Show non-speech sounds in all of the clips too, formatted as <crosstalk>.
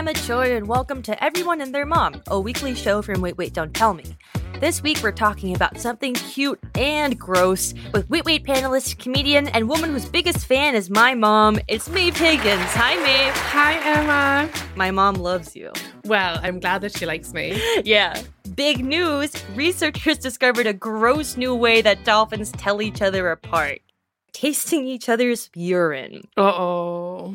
Emma Choi and welcome to Everyone and Their Mom, a weekly show from Wait Wait Don't Tell Me. This week we're talking about something cute and gross with Wait Wait panelist, comedian, and woman whose biggest fan is my mom. It's Maeve Higgins. Hi Maeve. Hi, Emma. My mom loves you. Well, I'm glad that she likes me. <laughs> Yeah. Big news! Researchers discovered a gross new way that dolphins tell each other apart. Tasting each other's urine. Uh oh.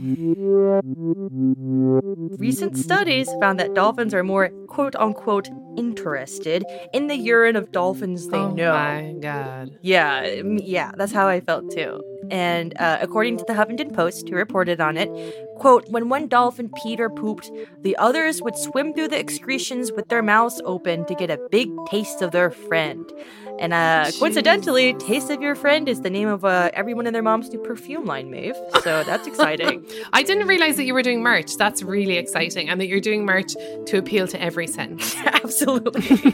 Recent studies found that dolphins are more quote unquote interested in the urine of dolphins they oh know. my god. Yeah, yeah, that's how I felt too. And uh, according to the Huffington Post, who reported on it, quote, when one dolphin peed or pooped, the others would swim through the excretions with their mouths open to get a big taste of their friend. And uh, coincidentally, Taste of Your Friend is the name of uh, everyone and their mom's new perfume line, Maeve. So that's exciting. <laughs> I didn't realize that you were doing merch. That's really exciting. And that you're doing merch to appeal to every sense. <laughs> Absolutely.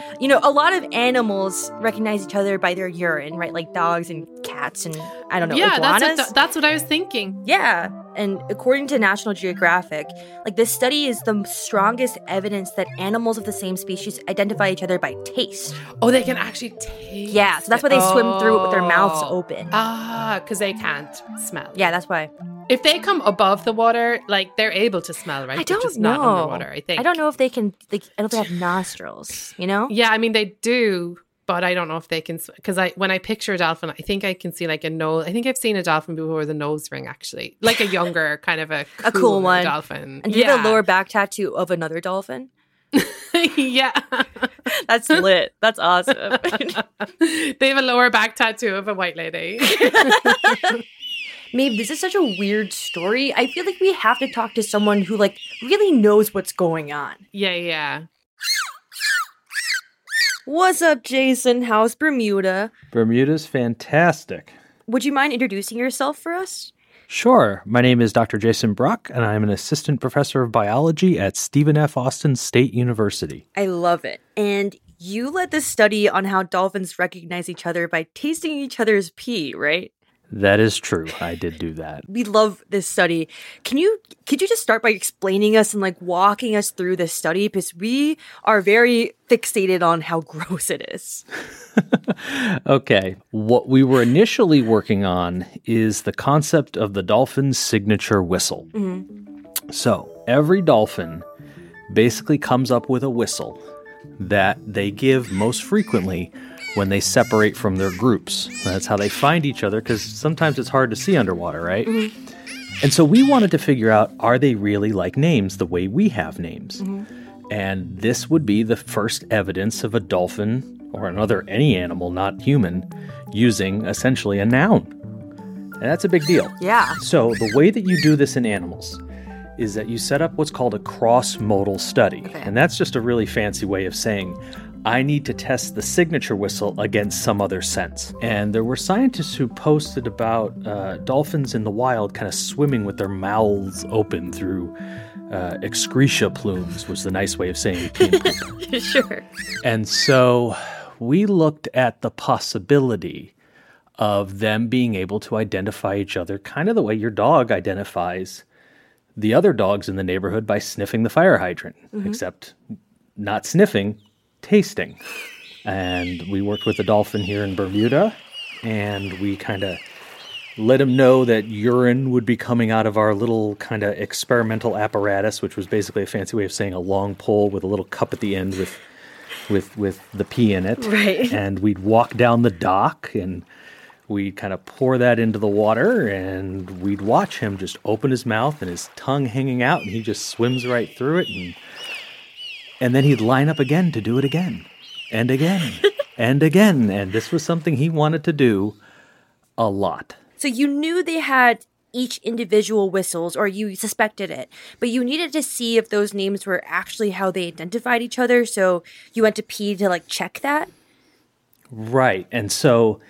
<laughs> you know, a lot of animals recognize each other by their urine, right? Like dogs and cats and I don't know, yeah, iguanas. that's what, that's what I was thinking. Yeah, and according to National Geographic, like this study is the strongest evidence that animals of the same species identify each other by taste. Oh, they can actually taste. Yeah, so that's why they swim through it with their mouths Oh. open. Ah, because they can't smell. Yeah, that's why. If they come above the water, like they're able to smell, right? I don't just know. not underwater, I think. I don't know if they can. Like, I don't think they have nostrils. You know? Yeah, I mean they do, but I don't know if they can because I when I picture a dolphin, I think I can see like a nose. I think I've seen a dolphin before with a nose ring, actually, like a <laughs> younger kind of a A cool one. dolphin. And you have a lower back tattoo of another dolphin? <laughs> yeah, <laughs> That's lit. That's awesome. they have a lower back tattoo of a white lady. Maeve, this is such a weird story. I feel like we have to talk to someone who like really knows what's going on. yeah, yeah. What's up, Jason? How's Bermuda? Bermuda's fantastic. Would you mind introducing yourself for us? Sure. My name is Dr. Jason Bruck, and I'm an assistant professor of biology at Stephen F. Austin State University. I love it. And you led this study on how dolphins recognize each other by tasting each other's pee, right? That is true. I did do that. <laughs> We love this study. Can you could you just start by explaining us and like walking us through this study because we are very fixated on how <laughs> gross it is. Okay. What we were initially working on is the concept of the dolphin's signature whistle. Mm-hmm. So, every dolphin basically comes up with a whistle that they give most frequently when they separate from their groups. That's how they find each other because sometimes it's hard to see underwater, right? Mm-hmm. And so we wanted to figure out are they really like names the way we have names? Mm-hmm. And this would be the first evidence of a dolphin or another any animal not human using essentially a noun. And that's a big deal. Yeah. So, the way that you do this in animals is that you set up what's called a cross modal study. And that's just a really fancy way of saying, I need to test the signature whistle against some other sense. And there were scientists who posted about uh, dolphins in the wild kind of swimming with their mouths open through uh, excreta plumes, which was the nice way of saying pee and poop. sure. And so we looked at the possibility of them being able to identify each other kind of the way your dog identifies the other dogs in the neighborhood by sniffing the fire hydrant, except not sniffing, tasting. And we worked with a dolphin here in Bermuda, and we kind of let him know that urine would be coming out of our little kind of experimental apparatus, which was basically a fancy way of saying a long pole with a little cup at the end with with with the pee in it. Right. <laughs> And we'd walk down the dock and we'd kind of pour that into the water and we'd watch him just open his mouth and his tongue hanging out and he just swims right through it and and then he'd line up again to do it again and again <laughs> and again and this was something he wanted to do a lot. So you knew they had each individual whistles or you suspected it, but you needed to see if those names were actually how they identified each other. So you went to pee to like check that. Right. And so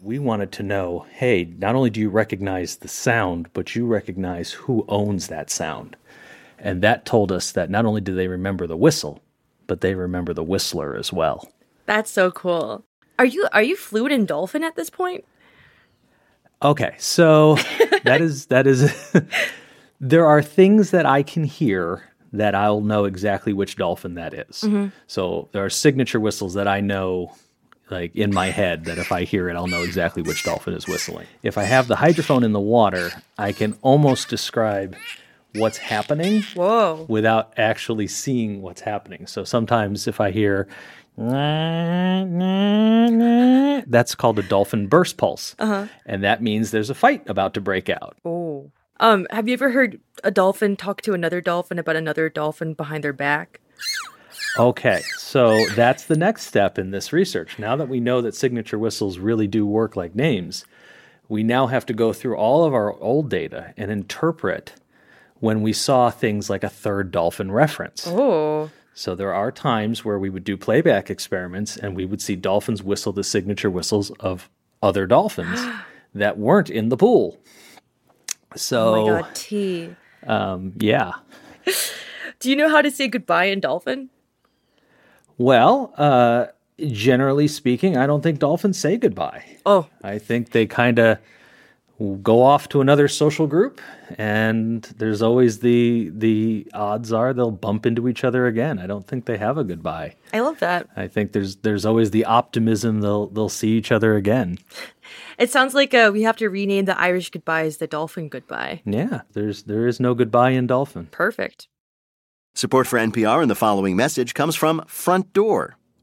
we wanted to know hey, not only do you recognize the sound, but you recognize who owns that sound. And that told us that not only do they remember the whistle, but they remember the whistler as well. That's so cool. Are you are you fluent in dolphin at this point? Okay, so <laughs> that is that is <laughs> there are things that I can hear that I'll know exactly which dolphin that is. Mm-hmm. So there are signature whistles that I know like in my head that if I hear it I'll know exactly which dolphin is whistling. If I have the hydrophone in the water, I can almost describe what's happening Whoa. without actually seeing what's happening. So sometimes if I hear that's called a dolphin burst pulse. Uh-huh. And that means there's a fight about to break out. Oh. Um, have you ever heard a dolphin talk to another dolphin about another dolphin behind their back? Okay, so that's the next step in this research. Now that we know that signature whistles really do work like names, we now have to go through all of our old data and interpret when we saw things like a third dolphin reference. Oh. So there are times where we would do playback experiments and we would see dolphins whistle the signature whistles of other dolphins <gasps> that weren't in the pool. So, oh my god, T. Um, yeah. <laughs> Do you know how to say goodbye in dolphin? Well, uh, generally speaking, I don't think dolphins say goodbye. Oh, I think they kind of go off to another social group and there's always the the odds are they'll bump into each other again. I don't think they have a goodbye. I love that. I think there's there's always the optimism they'll they'll see each other again. <laughs> It sounds like uh, we have to rename the Irish goodbye as the dolphin goodbye. Yeah, there's there is no goodbye in dolphin. Perfect. Support for NPR and the following message comes from Front Door.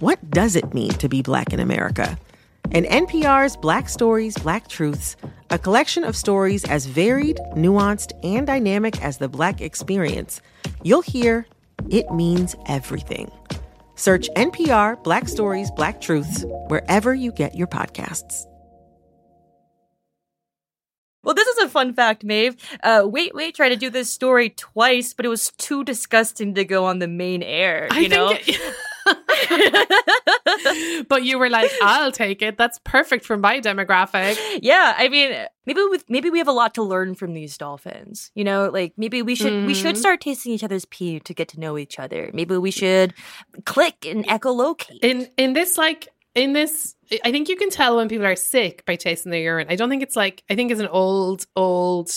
What does it mean to be Black in America? In NPR's Black Stories, Black Truths, a collection of stories as varied, nuanced, and dynamic as the Black experience, you'll hear it means everything. Search NPR Black Stories, Black Truths wherever you get your podcasts. Well, this is a fun fact, Maeve. Uh, wait, wait, tried to do this story twice, but it was too disgusting to go on the main air. You I know, think it- <laughs> <laughs> but you were like, I'll take it. That's perfect for my demographic. yeah. I mean, maybe we maybe we have a lot to learn from these dolphins. You know, like maybe we should we should Mhm. start tasting each other's pee to get to know each other. Maybe we should click and echolocate. In in this like in this I think you can tell when people are sick by tasting their urine. I don't think it's like I think it's an old old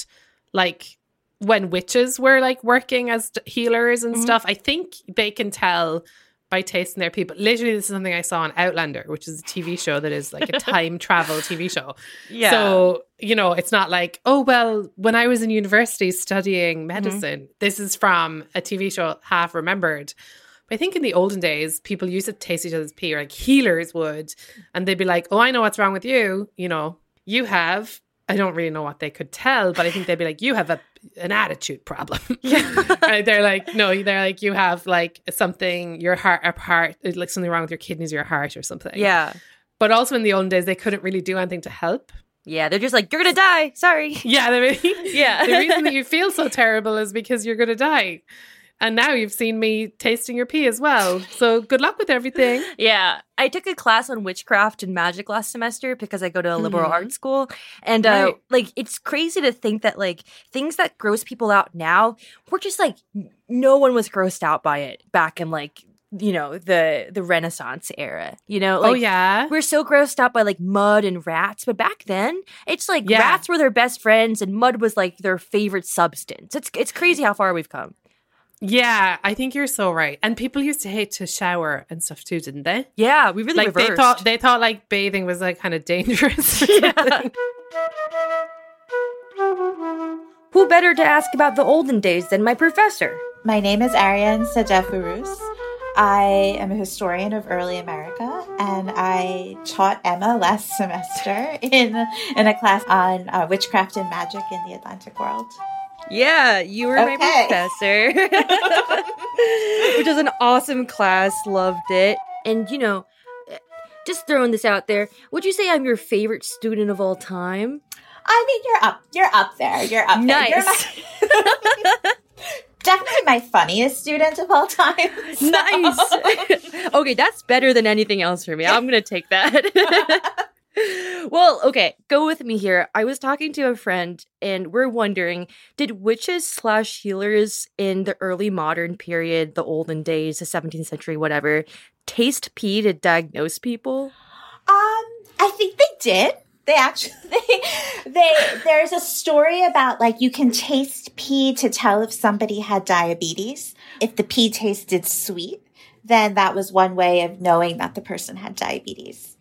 like when witches were like working as healers and Mhm. stuff. I think they can tell by tasting their pee. But literally, this is something I saw on Outlander, which is a TV show that is like a <laughs> time travel TV show. yeah. So, you know, it's not like, oh, well, when I was in university studying mm-hmm. medicine, this is from a TV show half remembered. But I think in the olden days, people used to taste each other's pee, or like healers would, and they'd be like, oh, I know what's wrong with you. You know, you have, I don't really know what they could tell, but I think they'd be like, you have a an attitude problem. <laughs> <laughs> right? They're like, no, they're like, you have like something, your heart, a heart, like something wrong with your kidneys or your heart or something. yeah. But also in the olden days, they couldn't really do anything to help. Yeah. They're just like, you're gonna die. Sorry. Yeah, <laughs> Yeah. the reason that you feel so terrible is because you're going to die. And now you've seen me tasting your pee as well. So good luck with everything. <laughs> Yeah, I took a class on witchcraft and magic last semester because I go to a liberal Mhm. arts school, and uh, like it's crazy to think that like things that gross people out now, we're just like no one was grossed out by it back in like you know the the Renaissance era. You know, like, oh, yeah. We're so grossed out by like mud and rats, but back then it's like Yeah. rats were their best friends and mud was like their favorite substance. It's it's crazy how far we've come. Yeah, I think you're so right. And people used to hate to shower and stuff too, didn't they? Yeah, we really like they reversed. thought they thought like bathing was like kind of dangerous. Yeah. <laughs> <laughs> who better to ask about the olden days than my professor? My name is Ariane Sadefurus. I am a historian of early America, and I taught Emma last <laughs> semester in in a class on uh, witchcraft and magic in the Atlantic world. Yeah, you were my professor. <laughs> Which was an awesome class. Loved it. And, you know, eh, just throwing this out there, would you say I'm your favorite student of all time? I mean, you're up, you're up there, you're up there. You're Nice. my- <laughs> definitely my funniest student of all time. So- Nice. <laughs> okay, that's better than anything else for me. I'm going to take that. <laughs> well, okay, go with me here. I was talking to a friend and we're wondering did witches slash healers in the early modern period, the olden days, the 17th century, whatever, taste pee to diagnose people? Um, I think they did. They actually <laughs> they there's a story about like you can taste pee to tell if somebody had diabetes. If the pee tasted sweet, then that was one way of knowing that the person had diabetes.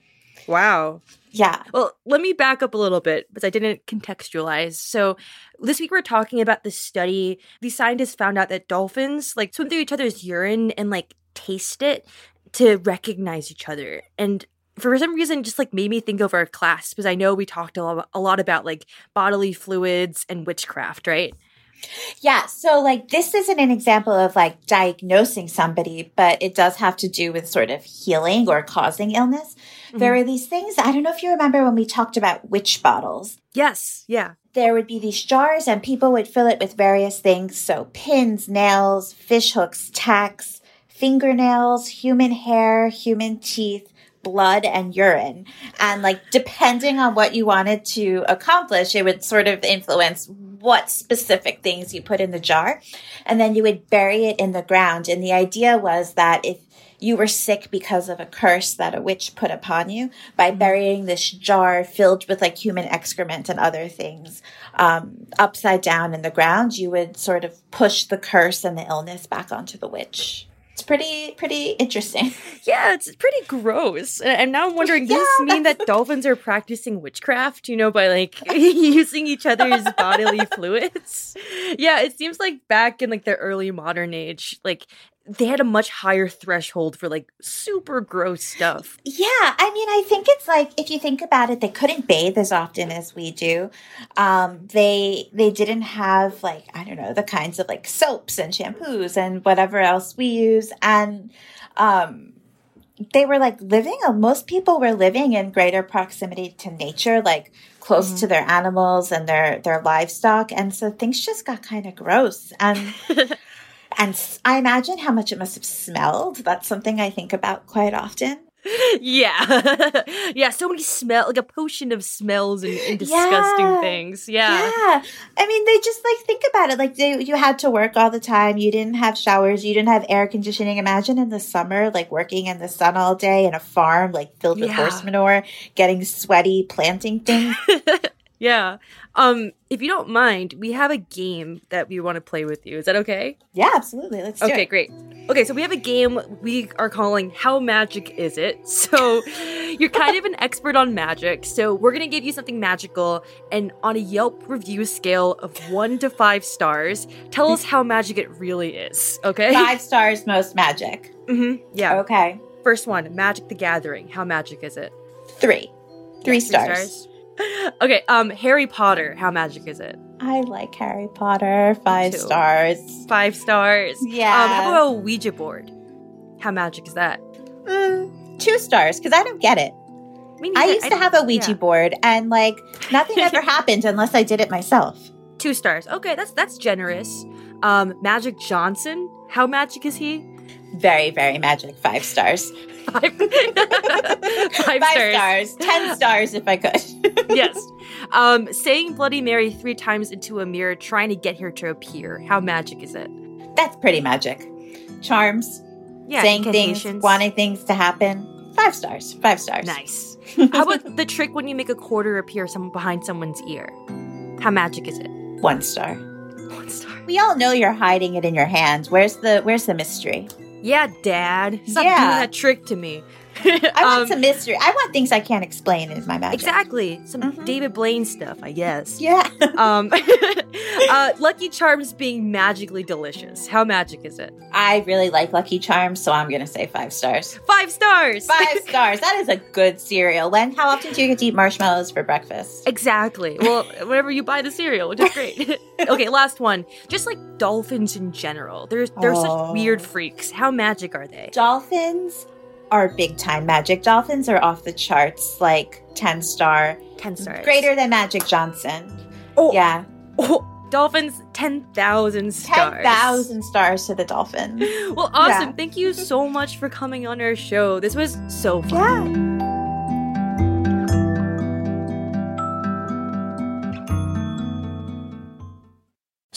Wow. Yeah. Well, let me back up a little bit because I didn't contextualize. So, this week we're talking about this study. These scientists found out that dolphins like swim through each other's urine and like taste it to recognize each other. And for some reason, just like made me think of our class because I know we talked a lot about like bodily fluids and witchcraft, right? Yeah, so like this isn't an example of like diagnosing somebody, but it does have to do with sort of healing or causing illness. Mm-hmm. There are these things, I don't know if you remember when we talked about witch bottles. Yes. Yeah. there would be these jars and people would fill it with various things. So pins, nails, fish hooks, tacks, fingernails, human hair, human teeth, blood and urine. And like depending on what you wanted to accomplish, it would sort of influence what specific things you put in the jar. And then you would bury it in the ground. And the idea was that if you were sick because of a curse that a witch put upon you by burying this jar filled with like human excrement and other things um, upside down in the ground, you would sort of push the curse and the illness back onto the witch. It's pretty, pretty interesting. <laughs> Yeah, it's pretty gross. And now I'm now wondering, does this mean that dolphins are practicing witchcraft, you know, by like <laughs> using each other's bodily fluids? <laughs> Yeah, it seems like back in like the early modern age, like they had a much higher threshold for like super gross stuff. Yeah, I mean, I think it's like if you think about it, they couldn't bathe as often as we do. Um, they they didn't have like I don't know the kinds of like soaps and shampoos and whatever else we use, and um, they were like living. uh, Most people were living in greater proximity to nature, like close to their animals and their their livestock, and so things just got kind of gross and. <laughs> And I imagine how much it must have smelled. That's something I think about quite often. Yeah. <laughs> yeah, so many smell like a potion of smells and, and disgusting Yeah. things. Yeah. Yeah. I mean, they just like think about it. Like they, you had to work all the time. You didn't have showers. You didn't have air conditioning. Imagine in the summer, like working in the sun all day in a farm, like filled with Yeah. horse manure, getting sweaty, planting things. <laughs> Yeah. Um, if you don't mind, we have a game that we want to play with you. Is that okay? yeah, absolutely. Let's do Okay, it. great. Okay, so we have a game we are calling How Magic Is It? <laughs> So you're kind of an expert on magic. So we're going to give you something magical and on a Yelp review scale of 1 to 5 stars, tell us how magic it really is, okay? Five stars, most magic. hmm Yeah. Okay. First one, Magic the Gathering. How magic is it? Three. Three Three stars. <laughs> Okay, um Harry Potter. How magic is it? I like Harry Potter. Five stars. Five stars. Yeah. Um, how about a Ouija board? How magic is that? Mm, two stars, because I don't get it. I used to have a Ouija yeah. board, and like nothing ever <laughs> happened unless I did it myself. Two stars. Okay, that's that's generous. Um, Magic Johnson. How magic is he? Very, very magic. Five stars. <laughs> Five, Five stars. Ten stars if I could. <laughs> yes. Um, saying Bloody Mary three times into a mirror, trying to get her to appear. How magic is it? That's pretty magic. Charms, Yeah. saying things, wanting things to happen. Five stars. Five stars. Nice. <laughs> How about the trick when you make a quarter appear some behind someone's ear? How magic is it? One star. One star. We all know you're hiding it in your hand. Where's the Where's the mystery? Yeah, Dad. Stop Yeah. doing that trick to me. <laughs> I want Um, some mystery. I want things I can't explain in my magic. Exactly. Some Mhm. David Blaine stuff, I guess. Yeah. <laughs> Um, <laughs> uh, Lucky Charms being magically delicious. How magic is it? I really like Lucky Charms, so I'm gonna say five stars. Five stars. Five stars. That is a good cereal. When? How often do you get to eat marshmallows for breakfast? Exactly. Well, whenever you buy the cereal, which is great. okay, last one. Just like dolphins in general. They're they're Oh. such weird freaks. How magic are they? Dolphins are big time magic. Dolphins are off the charts, like ten star, Ten stars. greater than Magic Johnson. Oh, Yeah, oh, dolphins, ten thousand stars. ten thousand stars to the dolphins. Well, awesome. Yeah. Thank you so much for coming on our show. This was so fun. Yeah.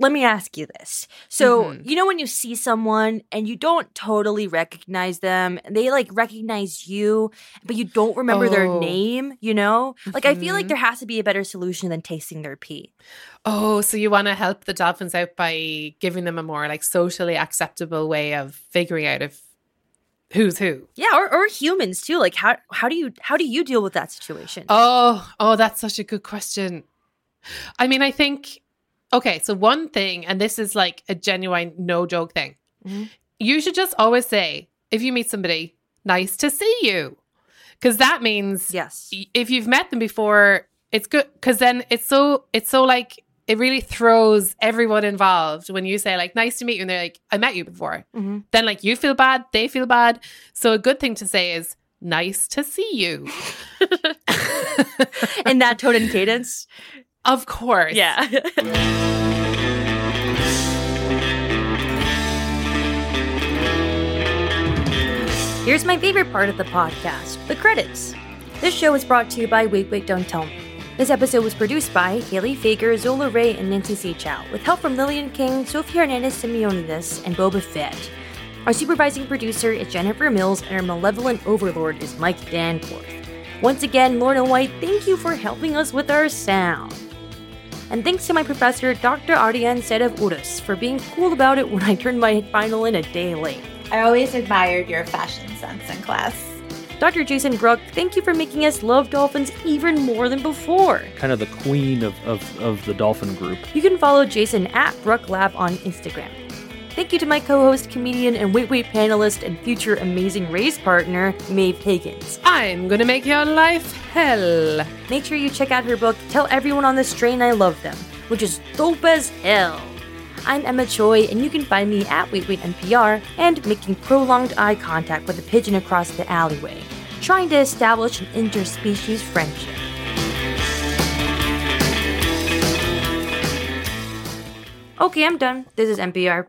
Let me ask you this. So, Mhm. you know, when you see someone and you don't totally recognize them, they like recognize you, but you don't remember their Oh. name, you know? Like, I feel like Mhm. there has to be a better solution than tasting their pee. Oh, so you want to help the dolphins out by giving them a more like socially acceptable way of figuring out if who's who. Yeah, or, or humans too. Like, how, how do you how do you deal with that situation? Oh, oh, that's such a good question. I mean, I think okay, so one thing, and this is like a genuine no joke thing. Mhm. You should just always say, if you meet somebody, nice to see you. Because that means yes. if you've met them before, it's good because then it's so it's so like it really throws everyone involved when you say like nice to meet you and they're like I met you before. Mhm. Then like you feel bad, they feel bad. So a good thing to say is nice to see you. <laughs> In that tone and cadence. <laughs> of course. Yeah. <laughs> Here's my favorite part of the podcast the credits. This show is brought to you by Wait Wait Don't Tell Me. This episode was produced by Haley Fager, Zola Ray, and Nancy C. Chow, with help from Lillian King, Sophie Hernandez Simeonides, and Boba Fett. Our supervising producer is Jennifer Mills, and our malevolent overlord is Mike Danforth. Once again, Lorna White, thank you for helping us with our sound. And thanks to my professor, Dr. Ardian Sedev Urus, for being cool about it when I turned my final in a day late. I always admired your fashion sense in class. Dr. Jason Bruck, thank you for making us love dolphins even more than before. Kind of the queen of, of, of the dolphin group. You can follow Jason at Bruck Lab on Instagram. Thank you to my co host, comedian, and Wait Wait panelist and future Amazing Race partner, Maeve Higgins. I'm gonna make your life hell. Make sure you check out her book, Tell Everyone on this Train I Love Them, which is dope as hell. I'm Emma Choi, and you can find me at Wait Wait NPR and making prolonged eye contact with a pigeon across the alleyway, trying to establish an interspecies friendship. Okay, I'm done. This is NPR.